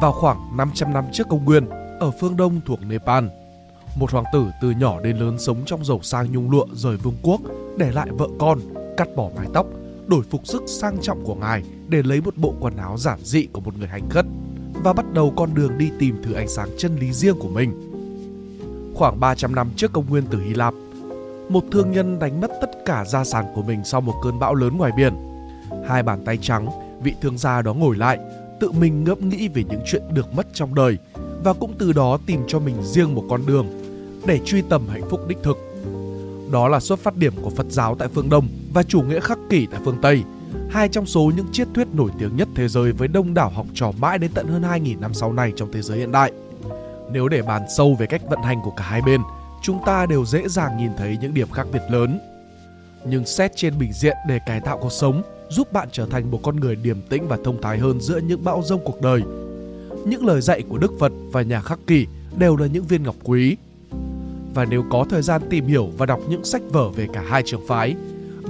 vào khoảng 500 năm trước công nguyên ở phương Đông thuộc Nepal. Một hoàng tử từ nhỏ đến lớn sống trong giàu sang nhung lụa rời vương quốc, để lại vợ con, cắt bỏ mái tóc, đổi phục sức sang trọng của ngài để lấy một bộ quần áo giản dị của một người hành khất và bắt đầu con đường đi tìm thử ánh sáng chân lý riêng của mình. Khoảng 300 năm trước công nguyên từ Hy Lạp, một thương nhân đánh mất tất cả gia sản của mình sau một cơn bão lớn ngoài biển. Hai bàn tay trắng, vị thương gia đó ngồi lại, tự mình ngẫm nghĩ về những chuyện được mất trong đời và cũng từ đó tìm cho mình riêng một con đường để truy tầm hạnh phúc đích thực. Đó là xuất phát điểm của Phật giáo tại phương Đông và chủ nghĩa khắc kỷ tại phương Tây, hai trong số những triết thuyết nổi tiếng nhất thế giới với đông đảo học trò mãi đến tận hơn 2.000 năm sau này trong thế giới hiện đại. Nếu để bàn sâu về cách vận hành của cả hai bên, chúng ta đều dễ dàng nhìn thấy những điểm khác biệt lớn. Nhưng xét trên bình diện để cải tạo cuộc sống, giúp bạn trở thành một con người điềm tĩnh và thông thái hơn giữa những bão rông cuộc đời. Những lời dạy của Đức Phật và nhà khắc kỷ đều là những viên ngọc quý. Và nếu có thời gian tìm hiểu và đọc những sách vở về cả hai trường phái,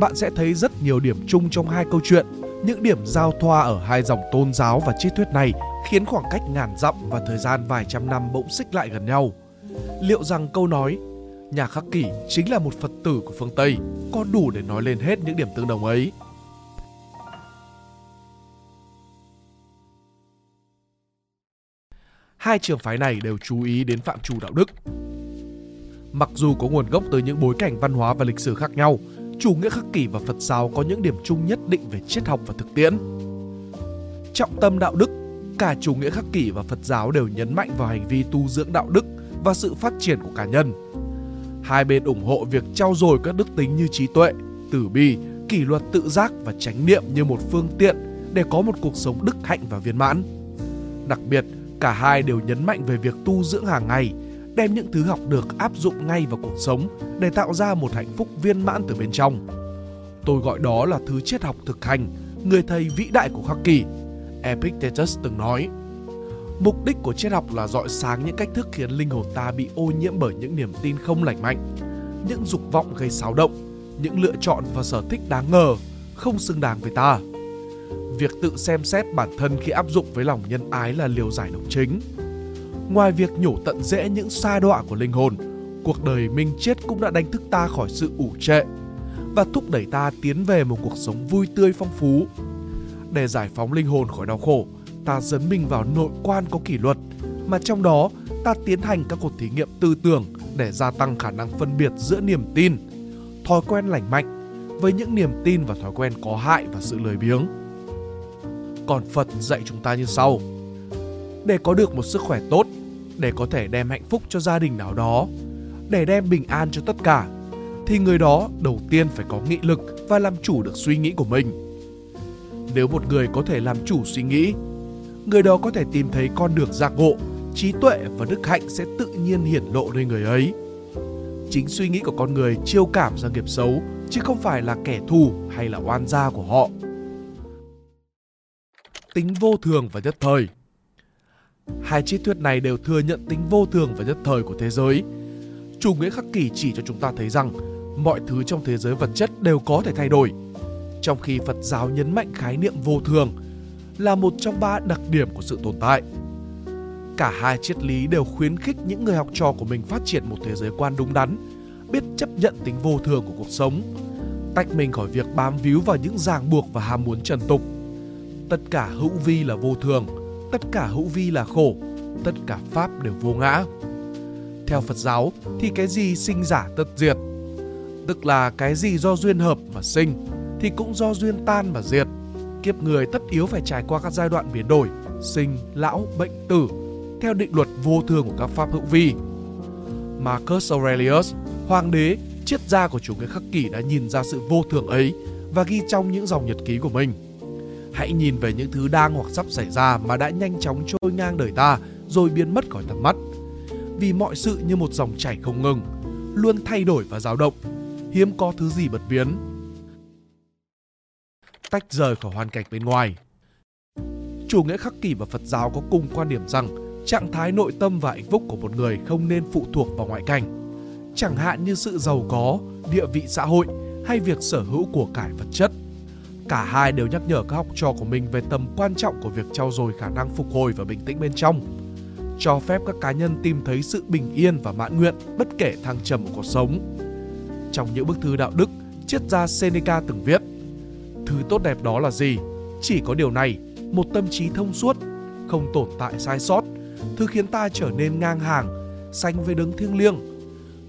bạn sẽ thấy rất nhiều điểm chung trong hai câu chuyện. Những điểm giao thoa ở hai dòng tôn giáo và triết thuyết này khiến khoảng cách ngàn dặm và thời gian vài trăm năm bỗng xích lại gần nhau. Liệu rằng câu nói nhà khắc kỷ chính là một Phật tử của phương Tây có đủ để nói lên hết những điểm tương đồng ấy? Hai trường phái này đều chú ý đến phạm trù đạo đức. Mặc dù có nguồn gốc từ những bối cảnh văn hóa và lịch sử khác nhau, chủ nghĩa khắc kỷ và Phật giáo có những điểm chung nhất định về triết học và thực tiễn. Trọng tâm đạo đức, cả chủ nghĩa khắc kỷ và Phật giáo đều nhấn mạnh vào hành vi tu dưỡng đạo đức và sự phát triển của cá nhân. Hai bên ủng hộ việc trao dồi các đức tính như trí tuệ, tử bi, kỷ luật tự giác và chánh niệm như một phương tiện để có một cuộc sống đức hạnh và viên mãn. Đặc biệt, cả hai đều nhấn mạnh về việc tu dưỡng hàng ngày, đem những thứ học được áp dụng ngay vào cuộc sống để tạo ra một hạnh phúc viên mãn từ bên trong. Tôi gọi đó là thứ triết học thực hành, người thầy vĩ đại của Khắc Kỳ. Epictetus từng nói, Mục đích của triết học là dọi sáng những cách thức khiến linh hồn ta bị ô nhiễm bởi những niềm tin không lành mạnh, những dục vọng gây xáo động, những lựa chọn và sở thích đáng ngờ, không xứng đáng với ta. Việc tự xem xét bản thân khi áp dụng với lòng nhân ái là liều giải độc chính. Ngoài việc nhổ tận rễ những sa đọa của linh hồn, cuộc đời minh triết cũng đã đánh thức ta khỏi sự ủ trệ và thúc đẩy ta tiến về một cuộc sống vui tươi phong phú. Để giải phóng linh hồn khỏi đau khổ, ta dấn mình vào nội quan có kỷ luật, mà trong đó ta tiến hành các cuộc thí nghiệm tư tưởng để gia tăng khả năng phân biệt giữa niềm tin, thói quen lành mạnh với những niềm tin và thói quen có hại và sự lười biếng. Còn Phật dạy chúng ta như sau: Để có được một sức khỏe tốt, để có thể đem hạnh phúc cho gia đình nào đó, để đem bình an cho tất cả, thì người đó đầu tiên phải có nghị lực và làm chủ được suy nghĩ của mình. Nếu một người có thể làm chủ suy nghĩ người đó có thể tìm thấy con đường giác ngộ, trí tuệ và đức hạnh sẽ tự nhiên hiển lộ nơi người ấy. Chính suy nghĩ của con người chiêu cảm ra nghiệp xấu, chứ không phải là kẻ thù hay là oan gia của họ. Tính vô thường và nhất thời Hai triết thuyết này đều thừa nhận tính vô thường và nhất thời của thế giới. Chủ nghĩa khắc kỷ chỉ cho chúng ta thấy rằng mọi thứ trong thế giới vật chất đều có thể thay đổi, trong khi Phật giáo nhấn mạnh khái niệm vô thường – là một trong ba đặc điểm của sự tồn tại. Cả hai triết lý đều khuyến khích những người học trò của mình phát triển một thế giới quan đúng đắn, biết chấp nhận tính vô thường của cuộc sống, tách mình khỏi việc bám víu vào những ràng buộc và ham muốn trần tục. Tất cả hữu vi là vô thường, tất cả hữu vi là khổ, tất cả pháp đều vô ngã. Theo Phật giáo thì cái gì sinh giả tất diệt, tức là cái gì do duyên hợp mà sinh thì cũng do duyên tan mà diệt kiếp người tất yếu phải trải qua các giai đoạn biến đổi, sinh, lão, bệnh, tử, theo định luật vô thường của các pháp hữu vi. Marcus Aurelius, hoàng đế, triết gia của chủ nghĩa khắc kỷ đã nhìn ra sự vô thường ấy và ghi trong những dòng nhật ký của mình. Hãy nhìn về những thứ đang hoặc sắp xảy ra mà đã nhanh chóng trôi ngang đời ta rồi biến mất khỏi tầm mắt. Vì mọi sự như một dòng chảy không ngừng, luôn thay đổi và dao động, hiếm có thứ gì bật biến tách rời khỏi hoàn cảnh bên ngoài. Chủ nghĩa khắc kỷ và Phật giáo có cùng quan điểm rằng trạng thái nội tâm và hạnh phúc của một người không nên phụ thuộc vào ngoại cảnh. Chẳng hạn như sự giàu có, địa vị xã hội hay việc sở hữu của cải vật chất. Cả hai đều nhắc nhở các học trò của mình về tầm quan trọng của việc trau dồi khả năng phục hồi và bình tĩnh bên trong. Cho phép các cá nhân tìm thấy sự bình yên và mãn nguyện bất kể thăng trầm của cuộc sống. Trong những bức thư đạo đức, triết gia Seneca từng viết Thứ tốt đẹp đó là gì? Chỉ có điều này, một tâm trí thông suốt, không tồn tại sai sót, thứ khiến ta trở nên ngang hàng, sánh với đấng thiêng liêng.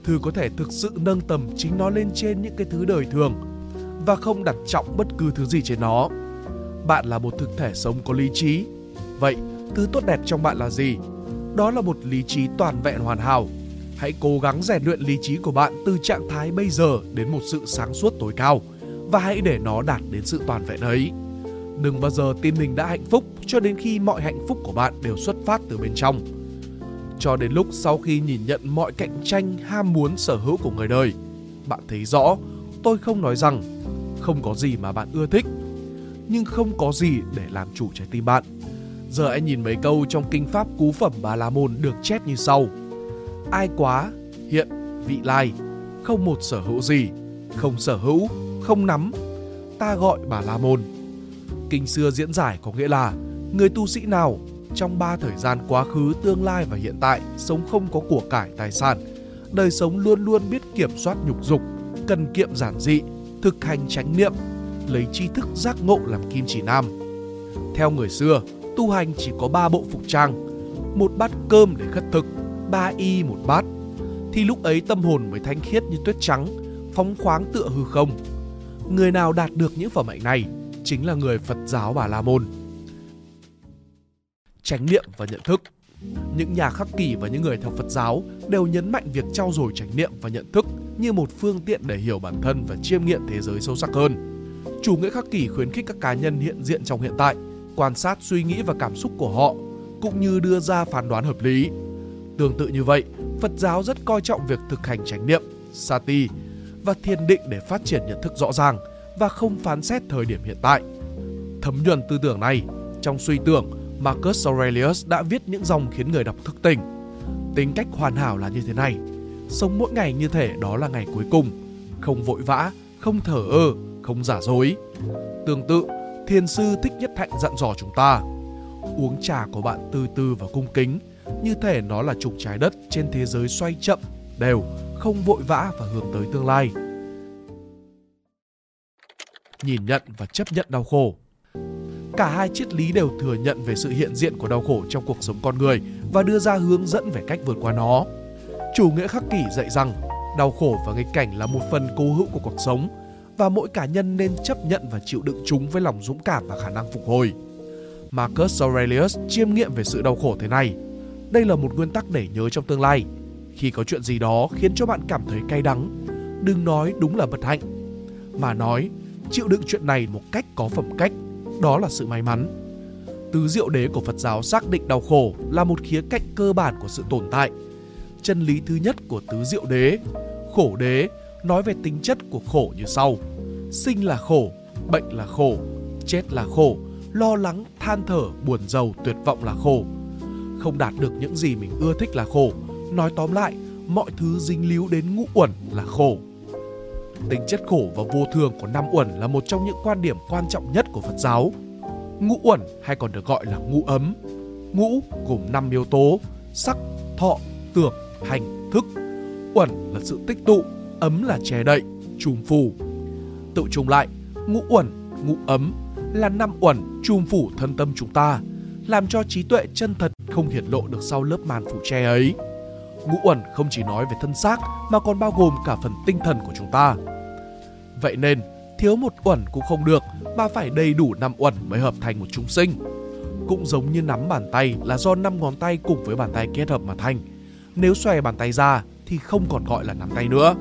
Thứ có thể thực sự nâng tầm chính nó lên trên những cái thứ đời thường và không đặt trọng bất cứ thứ gì trên nó. Bạn là một thực thể sống có lý trí. Vậy, thứ tốt đẹp trong bạn là gì? Đó là một lý trí toàn vẹn hoàn hảo. Hãy cố gắng rèn luyện lý trí của bạn từ trạng thái bây giờ đến một sự sáng suốt tối cao và hãy để nó đạt đến sự toàn vẹn ấy. Đừng bao giờ tin mình đã hạnh phúc cho đến khi mọi hạnh phúc của bạn đều xuất phát từ bên trong. Cho đến lúc sau khi nhìn nhận mọi cạnh tranh ham muốn sở hữu của người đời, bạn thấy rõ tôi không nói rằng không có gì mà bạn ưa thích, nhưng không có gì để làm chủ trái tim bạn. Giờ anh nhìn mấy câu trong kinh pháp cú phẩm Bà La Môn được chép như sau. Ai quá, hiện, vị lai, không một sở hữu gì, không sở hữu, không nắm, ta gọi Bà La Môn. Kinh xưa diễn giải có nghĩa là người tu sĩ nào trong ba thời gian quá khứ, tương lai và hiện tại sống không có của cải tài sản, đời sống luôn luôn biết kiểm soát nhục dục, cần kiệm giản dị, thực hành chánh niệm, lấy tri thức giác ngộ làm kim chỉ nam. Theo người xưa, tu hành chỉ có ba bộ phục trang, một bát cơm để khất thực, ba y một bát. Thì lúc ấy tâm hồn mới thanh khiết như tuyết trắng, phóng khoáng tựa hư không. Người nào đạt được những phẩm hạnh này chính là người Phật giáo Bà La Môn. Chánh niệm và nhận thức những nhà khắc kỷ và những người theo Phật giáo đều nhấn mạnh việc trau dồi chánh niệm và nhận thức như một phương tiện để hiểu bản thân và chiêm nghiệm thế giới sâu sắc hơn. Chủ nghĩa khắc kỷ khuyến khích các cá nhân hiện diện trong hiện tại, quan sát suy nghĩ và cảm xúc của họ, cũng như đưa ra phán đoán hợp lý. Tương tự như vậy, Phật giáo rất coi trọng việc thực hành chánh niệm, sati và thiền định để phát triển nhận thức rõ ràng và không phán xét thời điểm hiện tại. Thấm nhuần tư tưởng này, trong suy tưởng, Marcus Aurelius đã viết những dòng khiến người đọc thức tỉnh. Tính cách hoàn hảo là như thế này, sống mỗi ngày như thể đó là ngày cuối cùng, không vội vã, không thở ơ, không giả dối. Tương tự, thiền sư Thích Nhất Hạnh dặn dò chúng ta, uống trà của bạn từ từ và cung kính, như thể nó là trục trái đất trên thế giới xoay chậm, đều, không vội vã và hướng tới tương lai. Nhìn nhận và chấp nhận đau khổ Cả hai triết lý đều thừa nhận về sự hiện diện của đau khổ trong cuộc sống con người và đưa ra hướng dẫn về cách vượt qua nó. Chủ nghĩa khắc kỷ dạy rằng đau khổ và nghịch cảnh là một phần cố hữu của cuộc sống và mỗi cá nhân nên chấp nhận và chịu đựng chúng với lòng dũng cảm và khả năng phục hồi. Marcus Aurelius chiêm nghiệm về sự đau khổ thế này. Đây là một nguyên tắc để nhớ trong tương lai. Khi có chuyện gì đó khiến cho bạn cảm thấy cay đắng, đừng nói đúng là bất hạnh, mà nói chịu đựng chuyện này một cách có phẩm cách đó là sự may mắn. Tứ diệu đế của Phật giáo xác định đau khổ là một khía cạnh cơ bản của sự tồn tại. Chân lý thứ nhất của tứ diệu đế, khổ đế, nói về tính chất của khổ như sau. Sinh là khổ, bệnh là khổ, chết là khổ, lo lắng, than thở, buồn giàu, tuyệt vọng là khổ. Không đạt được những gì mình ưa thích là khổ. Nói tóm lại, mọi thứ dính líu đến ngũ uẩn là khổ. Tính chất khổ và vô thường của năm uẩn là một trong những quan điểm quan trọng nhất của Phật giáo. Ngũ uẩn hay còn được gọi là ngũ ấm. Ngũ gồm 5 yếu tố: sắc, thọ, tưởng, hành, thức. Uẩn là sự tích tụ, ấm là che đậy, trùm phủ. Tự trùng lại, ngũ uẩn, ngũ ấm là năm uẩn trùm phủ thân tâm chúng ta, làm cho trí tuệ chân thật không hiển lộ được sau lớp màn phủ che ấy. Ngũ uẩn không chỉ nói về thân xác mà còn bao gồm cả phần tinh thần của chúng ta. Vậy nên, thiếu một uẩn cũng không được mà phải đầy đủ năm uẩn mới hợp thành một chúng sinh. Cũng giống như nắm bàn tay là do năm ngón tay cùng với bàn tay kết hợp mà thành. Nếu xòe bàn tay ra thì không còn gọi là nắm tay nữa.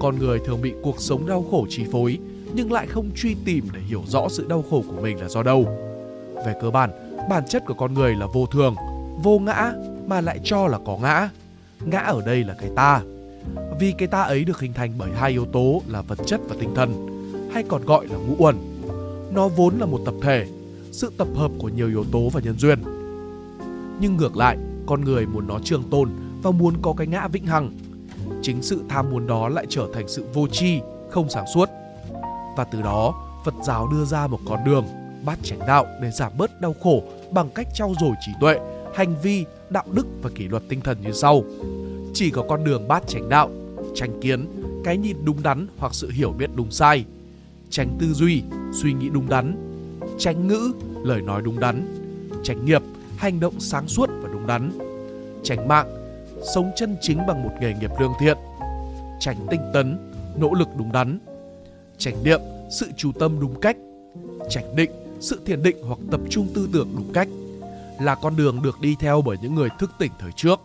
Con người thường bị cuộc sống đau khổ chi phối nhưng lại không truy tìm để hiểu rõ sự đau khổ của mình là do đâu. Về cơ bản, bản chất của con người là vô thường, vô ngã mà lại cho là có ngã. Ngã ở đây là cái ta, vì cái ta ấy được hình thành bởi hai yếu tố là vật chất và tinh thần, hay còn gọi là ngũ uẩn. Nó vốn là một tập thể, sự tập hợp của nhiều yếu tố và nhân duyên. Nhưng ngược lại, con người muốn nó trường tồn và muốn có cái ngã vĩnh hằng. Chính sự tham muốn đó lại trở thành sự vô tri, không sáng suốt. Và từ đó, Phật giáo đưa ra một con đường, bát chánh đạo để giảm bớt đau khổ bằng cách trau dồi trí tuệ, hành vi, đạo đức và kỷ luật tinh thần như sau. Chỉ có con đường bát chánh đạo, tranh kiến, cái nhìn đúng đắn hoặc sự hiểu biết đúng sai, tránh tư duy, suy nghĩ đúng đắn, tránh ngữ, lời nói đúng đắn, tránh nghiệp, hành động sáng suốt và đúng đắn, tránh mạng, sống chân chính bằng một nghề nghiệp lương thiện, tránh tinh tấn, nỗ lực đúng đắn, tránh niệm, sự chú tâm đúng cách, tránh định, sự thiền định hoặc tập trung tư tưởng đúng cách, là con đường được đi theo bởi những người thức tỉnh thời trước.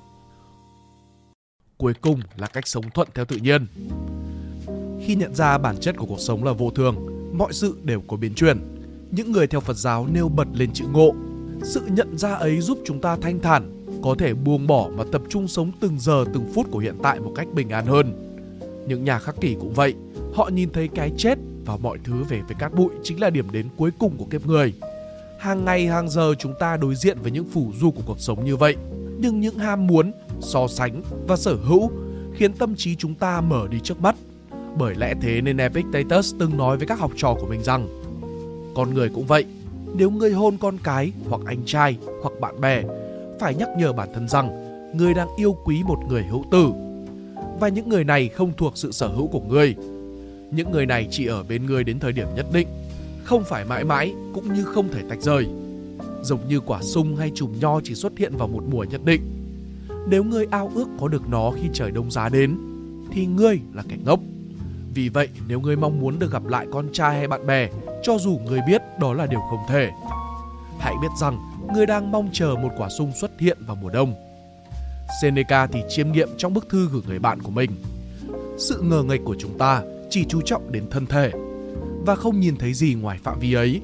Cuối cùng là cách sống thuận theo tự nhiên. Khi nhận ra bản chất của cuộc sống là vô thường, mọi sự đều có biến chuyển. Những người theo Phật giáo nêu bật lên chữ ngộ. Sự nhận ra ấy giúp chúng ta thanh thản, có thể buông bỏ và tập trung sống từng giờ từng phút của hiện tại một cách bình an hơn. Những nhà khắc kỷ cũng vậy, họ nhìn thấy cái chết và mọi thứ về với cát bụi chính là điểm đến cuối cùng của kiếp người. Hàng ngày hàng giờ chúng ta đối diện với những phủ du của cuộc sống như vậy, nhưng những ham muốn, so sánh và sở hữu khiến tâm trí chúng ta mở đi trước mắt. Bởi lẽ thế nên Epictetus từng nói với các học trò của mình rằng Con người cũng vậy, nếu người hôn con cái hoặc anh trai hoặc bạn bè phải nhắc nhở bản thân rằng người đang yêu quý một người hữu tử và những người này không thuộc sự sở hữu của người. Những người này chỉ ở bên người đến thời điểm nhất định, không phải mãi mãi cũng như không thể tách rời. Giống như quả sung hay chùm nho chỉ xuất hiện vào một mùa nhất định. Nếu ngươi ao ước có được nó khi trời đông giá đến, thì ngươi là kẻ ngốc. Vì vậy, nếu ngươi mong muốn được gặp lại con trai hay bạn bè, cho dù ngươi biết đó là điều không thể, hãy biết rằng ngươi đang mong chờ một quả sung xuất hiện vào mùa đông. Seneca thì chiêm nghiệm trong bức thư gửi người bạn của mình. Sự ngờ nghịch của chúng ta chỉ chú trọng đến thân thể và không nhìn thấy gì ngoài phạm vi ấy.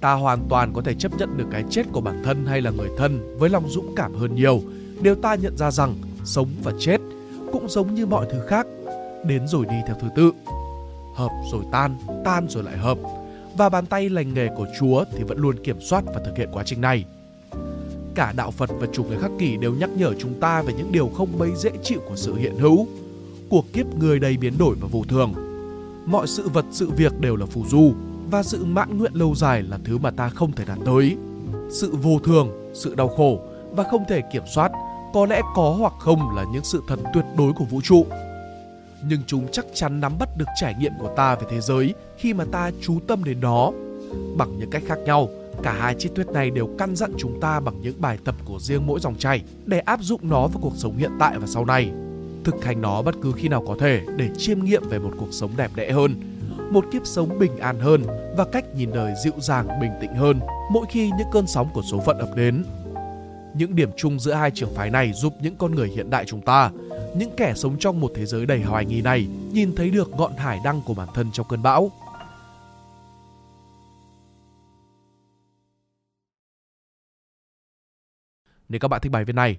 Ta hoàn toàn có thể chấp nhận được cái chết của bản thân hay là người thân với lòng dũng cảm hơn nhiều nếu ta nhận ra rằng sống và chết cũng giống như mọi thứ khác, đến rồi đi theo thứ tự. Hợp rồi tan, tan rồi lại hợp. Và bàn tay lành nghề của Chúa thì vẫn luôn kiểm soát và thực hiện quá trình này. Cả đạo Phật và chủ nghĩa khắc kỷ đều nhắc nhở chúng ta về những điều không mấy dễ chịu của sự hiện hữu, cuộc kiếp người đầy biến đổi và vô thường. Mọi sự vật sự việc đều là phù du và sự mãn nguyện lâu dài là thứ mà ta không thể đạt tới. Sự vô thường, sự đau khổ và không thể kiểm soát có lẽ có hoặc không là những sự thật tuyệt đối của vũ trụ. Nhưng chúng chắc chắn nắm bắt được trải nghiệm của ta về thế giới khi mà ta chú tâm đến nó. Bằng những cách khác nhau cả hai triết thuyết này đều căn dặn chúng ta bằng những bài tập của riêng mỗi dòng chảy để áp dụng nó vào cuộc sống hiện tại và sau này thực hành nó bất cứ khi nào có thể để chiêm nghiệm về một cuộc sống đẹp đẽ hơn một kiếp sống bình an hơn và cách nhìn đời dịu dàng bình tĩnh hơn mỗi khi những cơn sóng của số phận ập đến những điểm chung giữa hai trường phái này giúp những con người hiện đại chúng ta, những kẻ sống trong một thế giới đầy hoài nghi này, nhìn thấy được ngọn hải đăng của bản thân trong cơn bão. Nếu các bạn thích bài viết này,